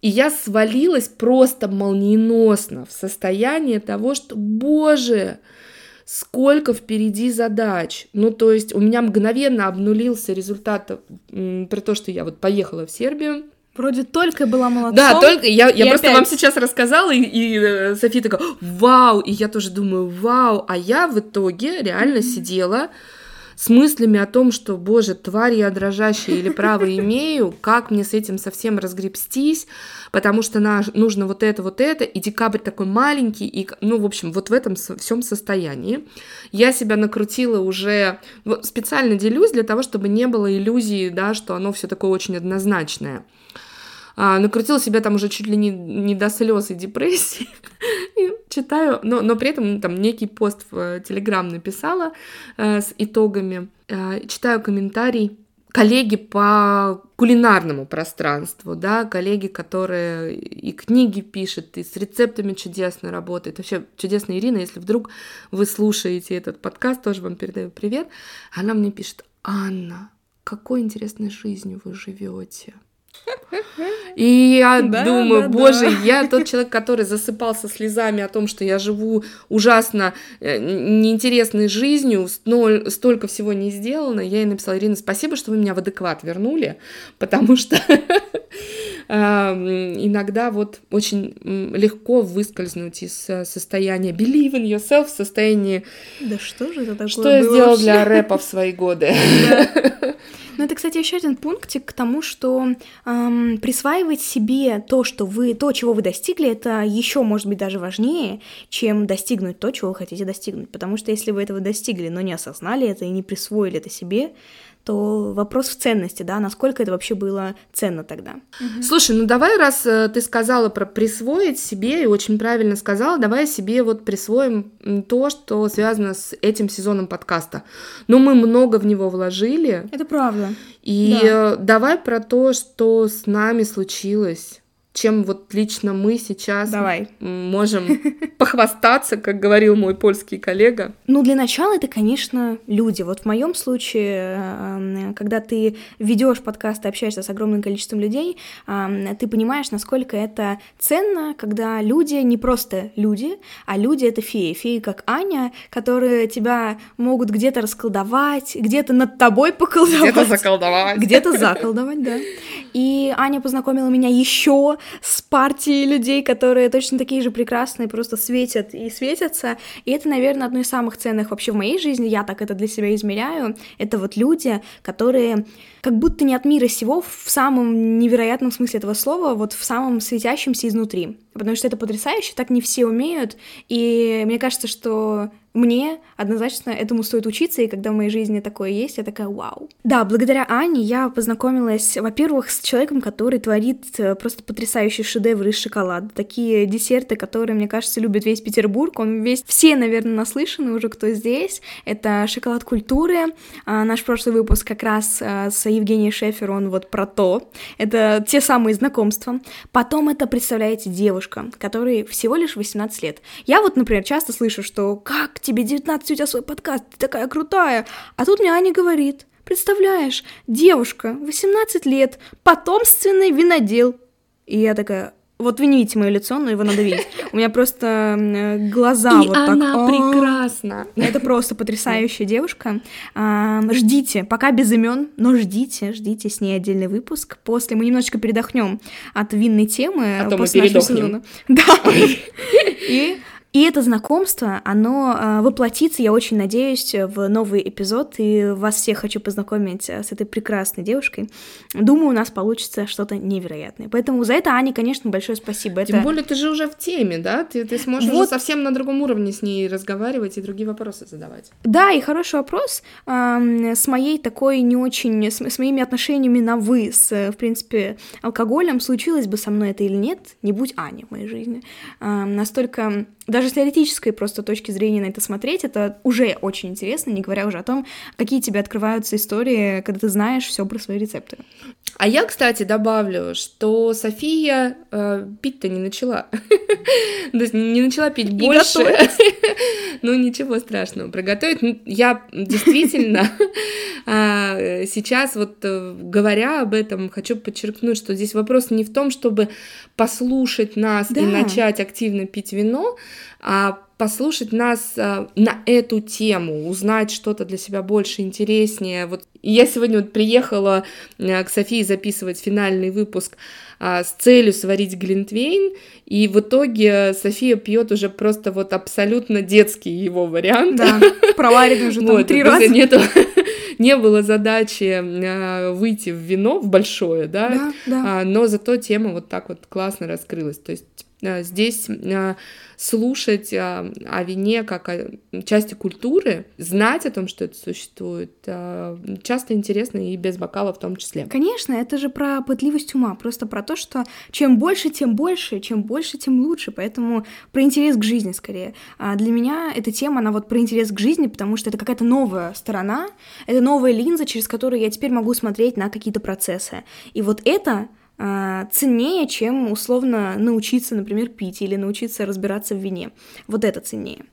И я свалилась просто молниеносно в состояние того, что, боже, сколько впереди задач. Ну, то есть у меня мгновенно обнулился результат м, при то, что я вот поехала в Сербию. Вроде только была молодцом. Да, только я, я просто опять. вам сейчас рассказала, и, и, э, София такая, вау, и я тоже думаю, вау, а я в итоге реально сидела с мыслями о том, что, боже, тварь я дрожащая или право имею, как мне с этим совсем разгребстись, потому что на, нужно вот это, вот это, и декабрь такой маленький, и, ну, в общем, вот в этом всем состоянии. Я себя накрутила уже, вот специально делюсь для того, чтобы не было иллюзии, да, что оно все такое очень однозначное. А, накрутила себя там уже чуть ли не, не до слез и депрессии. Читаю, но, но при этом там некий пост в э, Телеграм написала э, с итогами. Э, читаю комментарий коллеги по кулинарному пространству, да, коллеги, которые и книги пишут, и с рецептами чудесно работают. Вообще чудесная Ирина, если вдруг вы слушаете этот подкаст, тоже вам передаю привет. Она мне пишет, Анна, какой интересной жизнью вы живете. И я Да, думаю, да, боже, да. я тот человек, который засыпался слезами о том, что я живу ужасно э, неинтересной жизнью, столько всего не сделано. Я ей написала, Ирина, спасибо, что вы меня в адекват вернули, потому что эм, иногда вот очень легко выскользнуть из э, состояния believe in yourself, в состоянии, Да что же это такое что я вообще? для рэпа в свои годы. Ну, это, кстати, еще один пунктик к тому, что эм, присваивать себе то, что вы, то, чего вы достигли, это еще, может быть, даже важнее, чем достигнуть то, чего вы хотите достигнуть. Потому что если вы этого достигли, но не осознали это и не присвоили это себе, то вопрос в ценности, да, насколько это вообще было ценно тогда. Слушай, ну давай, раз э, ты сказала про присвоить себе, и очень правильно сказала, давай себе вот присвоим то, что связано с этим сезоном подкаста. Ну, мы много в него вложили, Это правда. и Да. э, давай про то, что с нами случилось. Чем вот лично мы сейчас Давай. можем похвастаться, как говорил мой польский коллега. Ну, для начала это, конечно, люди. Вот в моем случае, эм, когда ты ведешь подкаст и общаешься с огромным количеством людей, эм, ты понимаешь, насколько это ценно, когда люди не просто люди, а люди это феи. Феи, как Аня, которые тебя могут где-то расколдовать, где-то над тобой поколдовать. Где-то заколдовать. Где-то заколдовать, да. И Аня познакомила меня еще с партией людей, которые точно такие же прекрасные, просто светят и светятся. И это, наверное, одно из самых ценных вообще в моей жизни. Я так это для себя измеряю. Это вот люди, которые как будто не от мира сего в самом невероятном смысле этого слова, вот в самом светящемся изнутри. Потому что это потрясающе, так не все умеют. И мне кажется, что мне однозначно этому стоит учиться, и когда в моей жизни такое есть, я такая вау. Да, благодаря Ане я познакомилась, во-первых, с человеком, который творит э, просто потрясающие шедевры из шоколада. Такие десерты, которые, мне кажется, любит весь Петербург. Он весь... Все, наверное, наслышаны уже, кто здесь. Это шоколад культуры. А, наш прошлый выпуск как раз а, с Евгенией Шефер, он вот про то. Это те самые знакомства. Потом это, представляете, девушка, которой всего лишь 18 лет. Я вот, например, часто слышу, что как тебе 19, у тебя свой подкаст, ты такая крутая. А тут мне Аня говорит, представляешь, девушка, 18 лет, потомственный винодел. И я такая, вот вы не видите мое лицо, но его надо видеть. У меня просто м, глаза И вот так. она прекрасна. Это просто потрясающая девушка. Ждите, пока без имен, но ждите, ждите с ней отдельный выпуск. После мы немножечко передохнем от винной темы. А мы после нашего передохнем. сезона. Да. И и это знакомство, оно а, воплотится, я очень надеюсь, в новый эпизод, и вас всех хочу познакомить а, с этой прекрасной девушкой. Думаю, у нас получится что-то невероятное. Поэтому за это, Ане, конечно, большое спасибо. Тем Это- более ты же уже в теме, да? Ты, ты сможешь Вот. уже совсем на другом уровне с ней разговаривать и другие вопросы задавать. Да, и хороший вопрос. Ам, С моей такой не очень, с, с моими отношениями на вы, с, э, в принципе, алкоголем, случилось бы со мной это или нет, не будь Ани в моей жизни. Ам, Настолько даже с теоретической просто точки зрения на это смотреть, это уже очень интересно, не говоря уже о том, какие тебе открываются истории, когда ты знаешь все про свои рецепты. А я, кстати, добавлю, что София э, пить-то не начала. То есть не начала пить больше. Ну, ничего страшного. Приготовить. Ну, Я действительно а, сейчас вот э, говоря об этом, хочу подчеркнуть, что здесь вопрос не в том, чтобы послушать нас и начать активно пить вино, а послушать нас а, на эту тему, узнать что-то для себя больше интереснее. Вот я сегодня вот приехала а, к Софии записывать финальный выпуск а, с целью сварить глинтвейн, и в итоге София пьет уже просто вот абсолютно детский его вариант. Да, проваренный уже там три раза. Нету, не было задачи выйти в вино, в большое, да, Да, да. а, но зато тема вот так вот классно раскрылась. То есть здесь а, слушать а, о вине как о части культуры, знать о том, что это существует, часто интересно и без бокала в том числе. Конечно, это же про пытливость ума, просто про то, что чем больше, тем больше, чем больше, тем лучше, поэтому про интерес к жизни скорее. А для меня эта тема, она вот про интерес к жизни, потому что это какая-то новая сторона, это новая линза, через которую я теперь могу смотреть на какие-то процессы. И вот это ценнее, чем условно научиться, например, пить или научиться разбираться в вине. Вот это ценнее.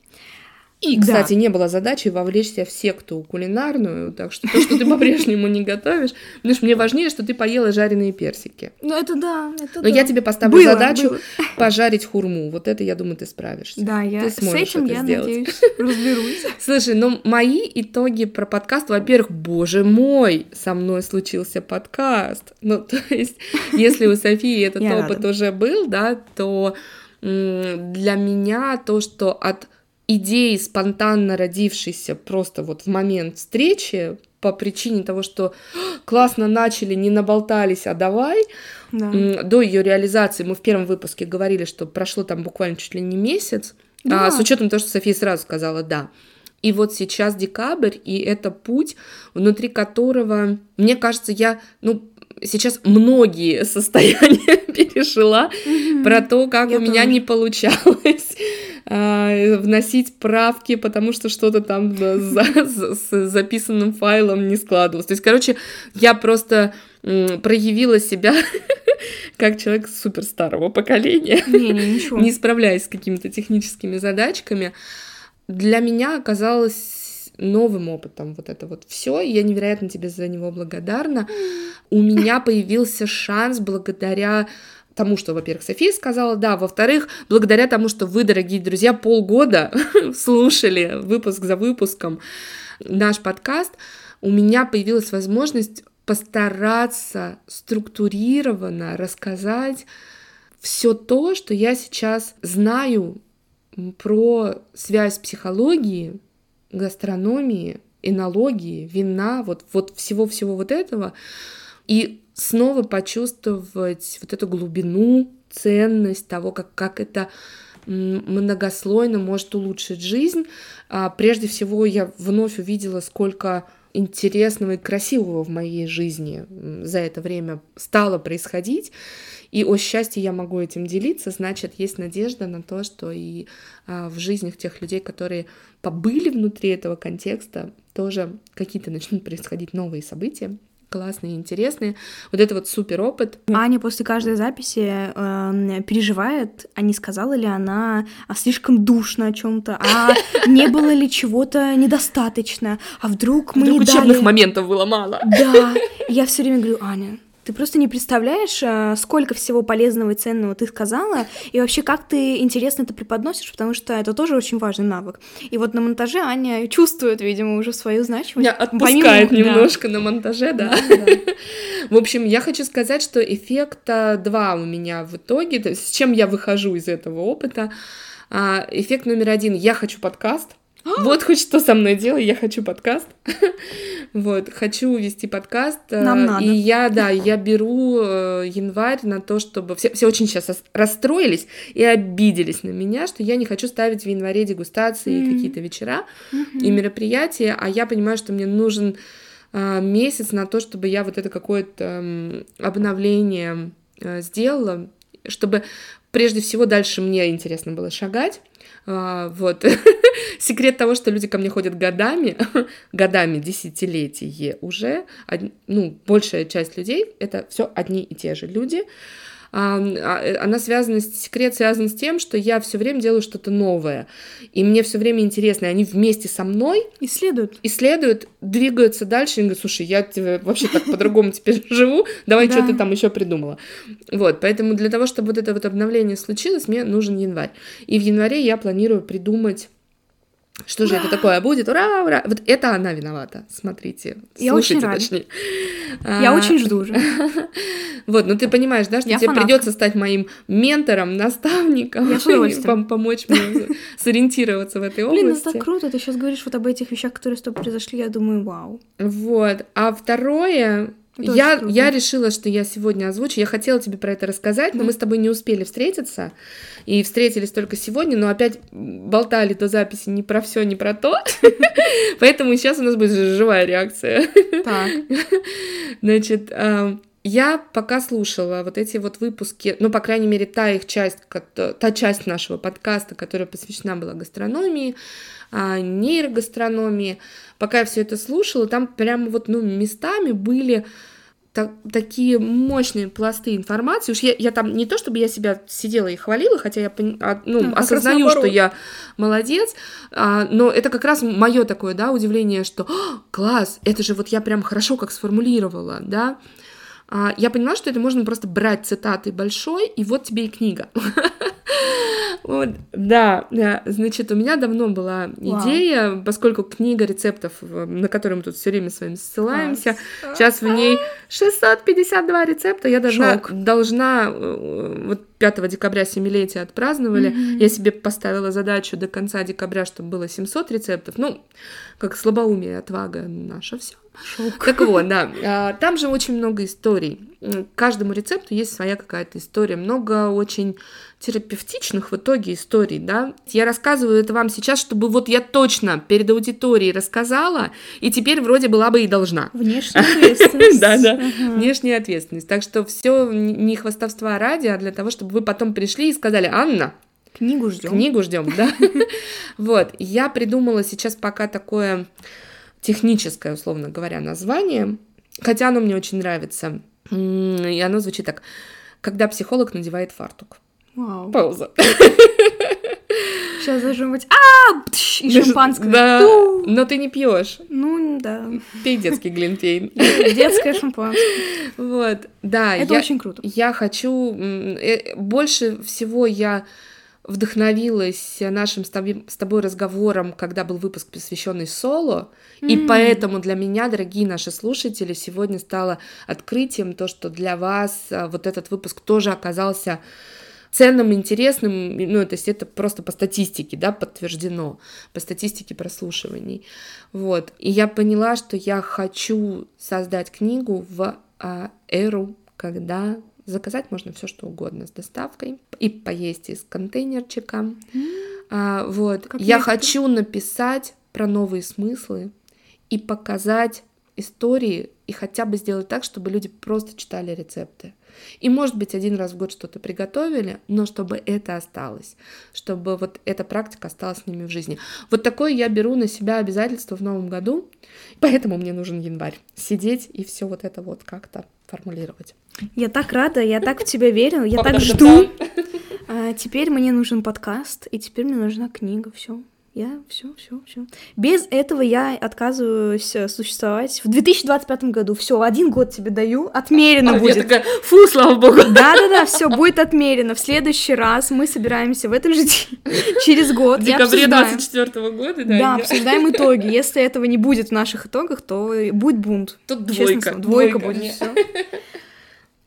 И, Да. кстати, не было задачи вовлечься в секту кулинарную, так что то, что ты по-прежнему не готовишь, потому что мне важнее, что ты поела жареные персики. Ну это да, это Но да. я тебе поставлю Было, задачу было. пожарить хурму. Вот это, я думаю, ты справишься. Да, я Ты с сможешь этим, это я сделать. надеюсь, разберусь. Слушай, ну мои итоги про подкаст, во-первых, боже мой, со мной случился подкаст. Ну, то есть, если у Софии этот опыт уже был, да, то для меня то, что от идеи, спонтанно родившейся просто вот в момент встречи, по причине того, что классно начали, не наболтались, а давай, Да. До ее реализации мы в первом выпуске говорили, что прошло там буквально чуть ли не месяц, Да. а, с учетом того, что София сразу сказала да. И вот сейчас декабрь, и это путь, внутри которого, мне кажется, я, ну, сейчас многие состояния пережила про то, как Я у меня тоже. не получалось а, вносить правки, потому что что-то там да, за- за- с записанным файлом не складывалось. То есть, короче, я просто м, проявила себя как человек супер старого поколения Не-не, ничего. не справляясь с какими-то техническими задачками, для меня оказалось новым опытом вот это вот все. Я невероятно тебе за него благодарна. У меня появился шанс благодаря тому, что, во-первых, София сказала, да, во-вторых, благодаря тому, что вы, дорогие друзья, полгода слушали выпуск за выпуском наш подкаст, у меня появилась возможность постараться структурированно рассказать все то, что я сейчас знаю про связь психологии, гастрономии, энологии, вина, вот, вот всего-всего вот этого, и снова почувствовать вот эту глубину, ценность того, как, как это многослойно может улучшить жизнь. А, прежде всего, я вновь увидела, сколько интересного и красивого в моей жизни за это время стало происходить. И о счастье я могу этим делиться, значит, есть надежда на то, что и а, в жизнях тех людей, которые побыли внутри этого контекста, тоже какие-то начнут происходить новые события, классные, интересные. Вот это вот супер опыт. Аня после каждой записи эм, переживает, а не сказала ли она а слишком душно о чем-то, а не было ли чего-то недостаточно, а вдруг мы Вдруг не учебных дали... моментов было мало. Да, я все время говорю, Аня, ты просто не представляешь, э, сколько всего полезного и ценного ты сказала, и вообще как ты интересно это преподносишь, потому что это тоже очень важный навык. И вот на монтаже Аня чувствует, видимо, уже свою значимость. Меня отпускает Помимо- да. немножко на монтаже, да. Да, да. В общем, я хочу сказать, что эффекта два у меня в итоге. С чем я выхожу из этого опыта? А, Эффект номер один. Я хочу подкаст. Вот хоть что со мной делай, я хочу подкаст. Вот, хочу вести подкаст. э, Нам надо. И я, да, я беру э, январь на то, чтобы... Все, все очень сейчас расстроились и обиделись на меня, что я не хочу ставить в январе дегустации и Мгм. какие-то вечера и мероприятия, а я понимаю, что мне нужен а, месяц на то, чтобы я вот это какое-то обновление э, сделала, чтобы прежде всего дальше мне интересно было шагать, А, вот. Секрет того, что люди ко мне ходят годами, годами, десятилетие уже, од- ну, большая часть людей — это все одни и те же люди. А, э, Она связана, с- секрет связан с тем, что я все время делаю что-то новое, и мне все время интересно, и они вместе со мной Исследуют. исследуют, двигаются дальше и говорят, слушай, я тебе вообще так по-другому теперь живу, давай, Да. что ты там еще придумала. Вот, поэтому для того, чтобы вот это вот обновление случилось, мне нужен январь. И в январе я планирую придумать что же это такое будет? Ура, ура! Вот это она виновата. Смотрите. Я очень слушайте, рада. точнее. Я А, очень жду уже. Вот, ну ты понимаешь, да, что Я тебе придется стать моим ментором, наставником, пом- помочь мне сориентироваться в этой Блин, ну области. так круто, ты сейчас говоришь вот об этих вещах, которые с тобой произошли, я думаю, вау. Вот. А второе, Это я, я решила, что я сегодня озвучу. Я хотела тебе про это рассказать, но мы с тобой не успели встретиться. И встретились только сегодня, но опять болтали до записи не про все, не про то. Поэтому сейчас у нас будет живая реакция. Так. Значит, я пока слушала вот эти вот выпуски, ну, по крайней мере, та их часть, та часть нашего подкаста, которая посвящена была гастрономии, нейрогастрономии, пока я все это слушала, там прямо вот, ну, местами были та- такие мощные пласты информации. Уж я, я там не то, чтобы я себя сидела и хвалила, хотя я а, ну, раз осознаю, что я молодец, а, но это как раз мое такое, да, удивление, что «А, класс, это же вот я прям хорошо как сформулировала, да. А, я поняла, что это можно просто брать цитаты большой, и вот тебе и книга. Вот, да, да, значит, у меня давно была Вау. идея, поскольку книга рецептов, в- на которую мы тут все время с вами ссылаемся, Класс. сейчас в ней 652 рецепта, я должна, Шок. должна э, вот 5 декабря семилетие отпраздновали, я себе поставила задачу до конца декабря, чтобы было 700 рецептов, ну, как слабоумие отвага наша все. Шок. Так вот, да. А, Там же очень много историй. К каждому рецепту есть своя какая-то история. Много очень терапевтичных в итоге историй, да. Я рассказываю это вам сейчас, чтобы вот я точно перед аудиторией рассказала, и теперь вроде была бы и должна. Внешняя ответственность. Да, да. Внешняя ответственность. Так что все не хвастовства ради, а для того, чтобы вы потом пришли и сказали, Анна, Книгу ждем. Книгу ждем, да. Вот, я придумала сейчас пока такое техническое, условно говоря, название, хотя оно мне очень нравится. И оно звучит так. Когда психолог надевает фартук. Вау. Пауза. Сейчас должно быть а и шампанское. Да, но ты не пьешь. Ну да. Пей детский глинтвейн. Детское шампанское. Вот, да. Это я- очень круто. Я хочу... э, Больше всего я вдохновилась нашим с тобой, с тобой разговором, когда был выпуск, посвященный соло. И М. поэтому для меня, дорогие наши слушатели, сегодня стало открытием то, что для вас а, вот этот выпуск тоже оказался ценным, интересным, ну, то есть это просто по статистике, да, подтверждено, по статистике прослушиваний, вот, и я поняла, что я хочу создать книгу в а, эру, когда заказать можно все что угодно с доставкой и поесть из контейнерчика, А, вот, Как я некоторые. хочу написать про новые смыслы и показать истории и хотя бы сделать так, чтобы люди просто читали рецепты. И, может быть, один раз в год что-то приготовили, но чтобы это осталось, чтобы вот эта практика осталась с ними в жизни. Вот такое я беру на себя обязательство в новом году, поэтому мне нужен январь. Сидеть и все вот это вот как-то формулировать. Я так рада, я так в тебя верю, я так жду. А, теперь мне нужен подкаст, и теперь мне нужна книга. Все. Я все, все, все. Без этого я отказываюсь э, существовать в 2025 году. Все, один год тебе даю, отмерено А я будет. такая, фу, слава богу. Да, да, да, все будет отмерено. В следующий раз мы собираемся в этом же день, через год. В декабре обсуждаем. 24 года, да. Да, я- обсуждаем итоги. Если этого не будет в наших итогах, то будет бунт. Тут двойка. двойка двойка будет. мне.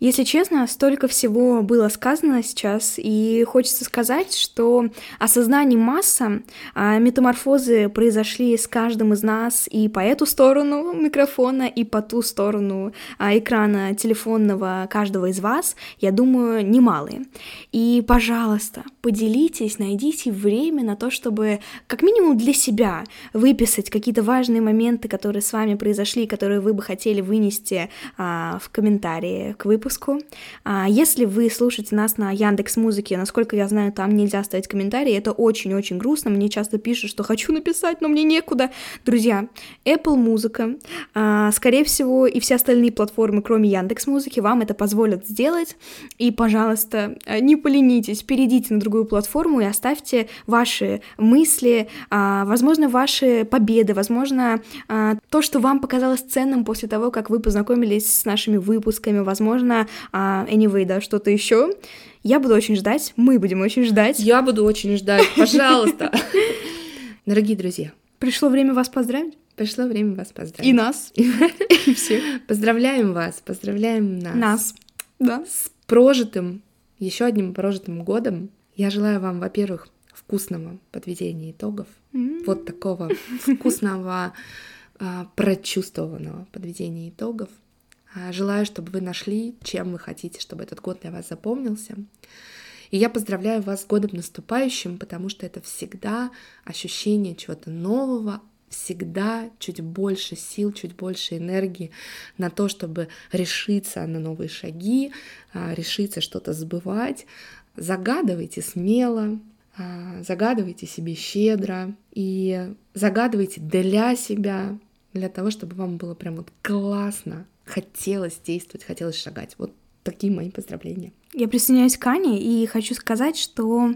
Если честно, столько всего было сказано сейчас, и хочется сказать, что осознание масса, а, метаморфозы произошли с каждым из нас и по эту сторону микрофона, и по ту сторону а, экрана телефонного каждого из вас, я думаю, немалые. И, пожалуйста, поделитесь, найдите время на то, чтобы как минимум для себя выписать какие-то важные моменты, которые с вами произошли, которые вы бы хотели вынести а, в комментарии к выпуску, выпуску. А, Если вы слушаете нас на Яндекс Музыке, насколько я знаю, там нельзя оставить комментарии. Это очень-очень грустно. Мне часто пишут, что хочу написать, но мне некуда. Друзья, Apple Музыка, а, скорее всего, и все остальные платформы, кроме Яндекс Музыки, вам это позволят сделать. И, пожалуйста, а, не поленитесь, перейдите на другую платформу и оставьте ваши мысли, возможно, ваши победы, возможно, то, что вам показалось ценным после того, как вы познакомились с нашими выпусками, возможно, а, anyway, да, что-то еще. Я буду очень ждать, мы будем очень ждать. Я буду очень ждать, пожалуйста. Дорогие друзья, Пришло время вас поздравить. пришло время вас поздравить. И нас. И всех. Поздравляем вас, поздравляем нас. Нас. Да. С прожитым, еще одним прожитым годом. Я желаю вам, во-первых, вкусного подведения итогов, М. вот такого вкусного, а, прочувствованного подведения итогов. А, Желаю, чтобы вы нашли, чем вы хотите, чтобы этот год для вас запомнился. И я поздравляю вас с годом наступающим, потому что это всегда ощущение чего-то нового, всегда чуть больше сил, чуть больше энергии на то, чтобы решиться на новые шаги, а, решиться что-то сбывать. Загадывайте смело, а, загадывайте себе щедро и загадывайте для себя, для того, чтобы вам было прям вот классно, хотелось действовать, хотелось шагать. Вот такие мои поздравления. Я присоединяюсь к Ане и хочу сказать, что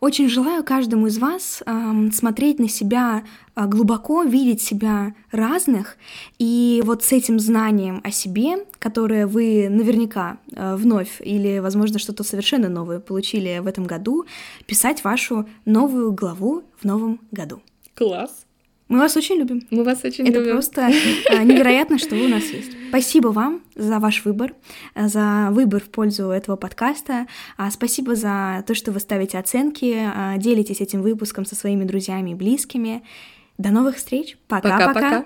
очень желаю каждому из вас ам, смотреть на себя а, глубоко, видеть себя разных, и вот с этим знанием о себе, которое вы наверняка а, вновь или, возможно, что-то совершенно новое получили в этом году, писать вашу новую главу в новом году. Класс! Мы вас очень любим. Мы вас очень Это любим. просто а, невероятно, что вы у нас есть. Спасибо вам за ваш выбор, за выбор в пользу этого подкаста. А, Спасибо за то, что вы ставите оценки, а, делитесь этим выпуском со своими друзьями и близкими. До новых встреч. Пока-пока.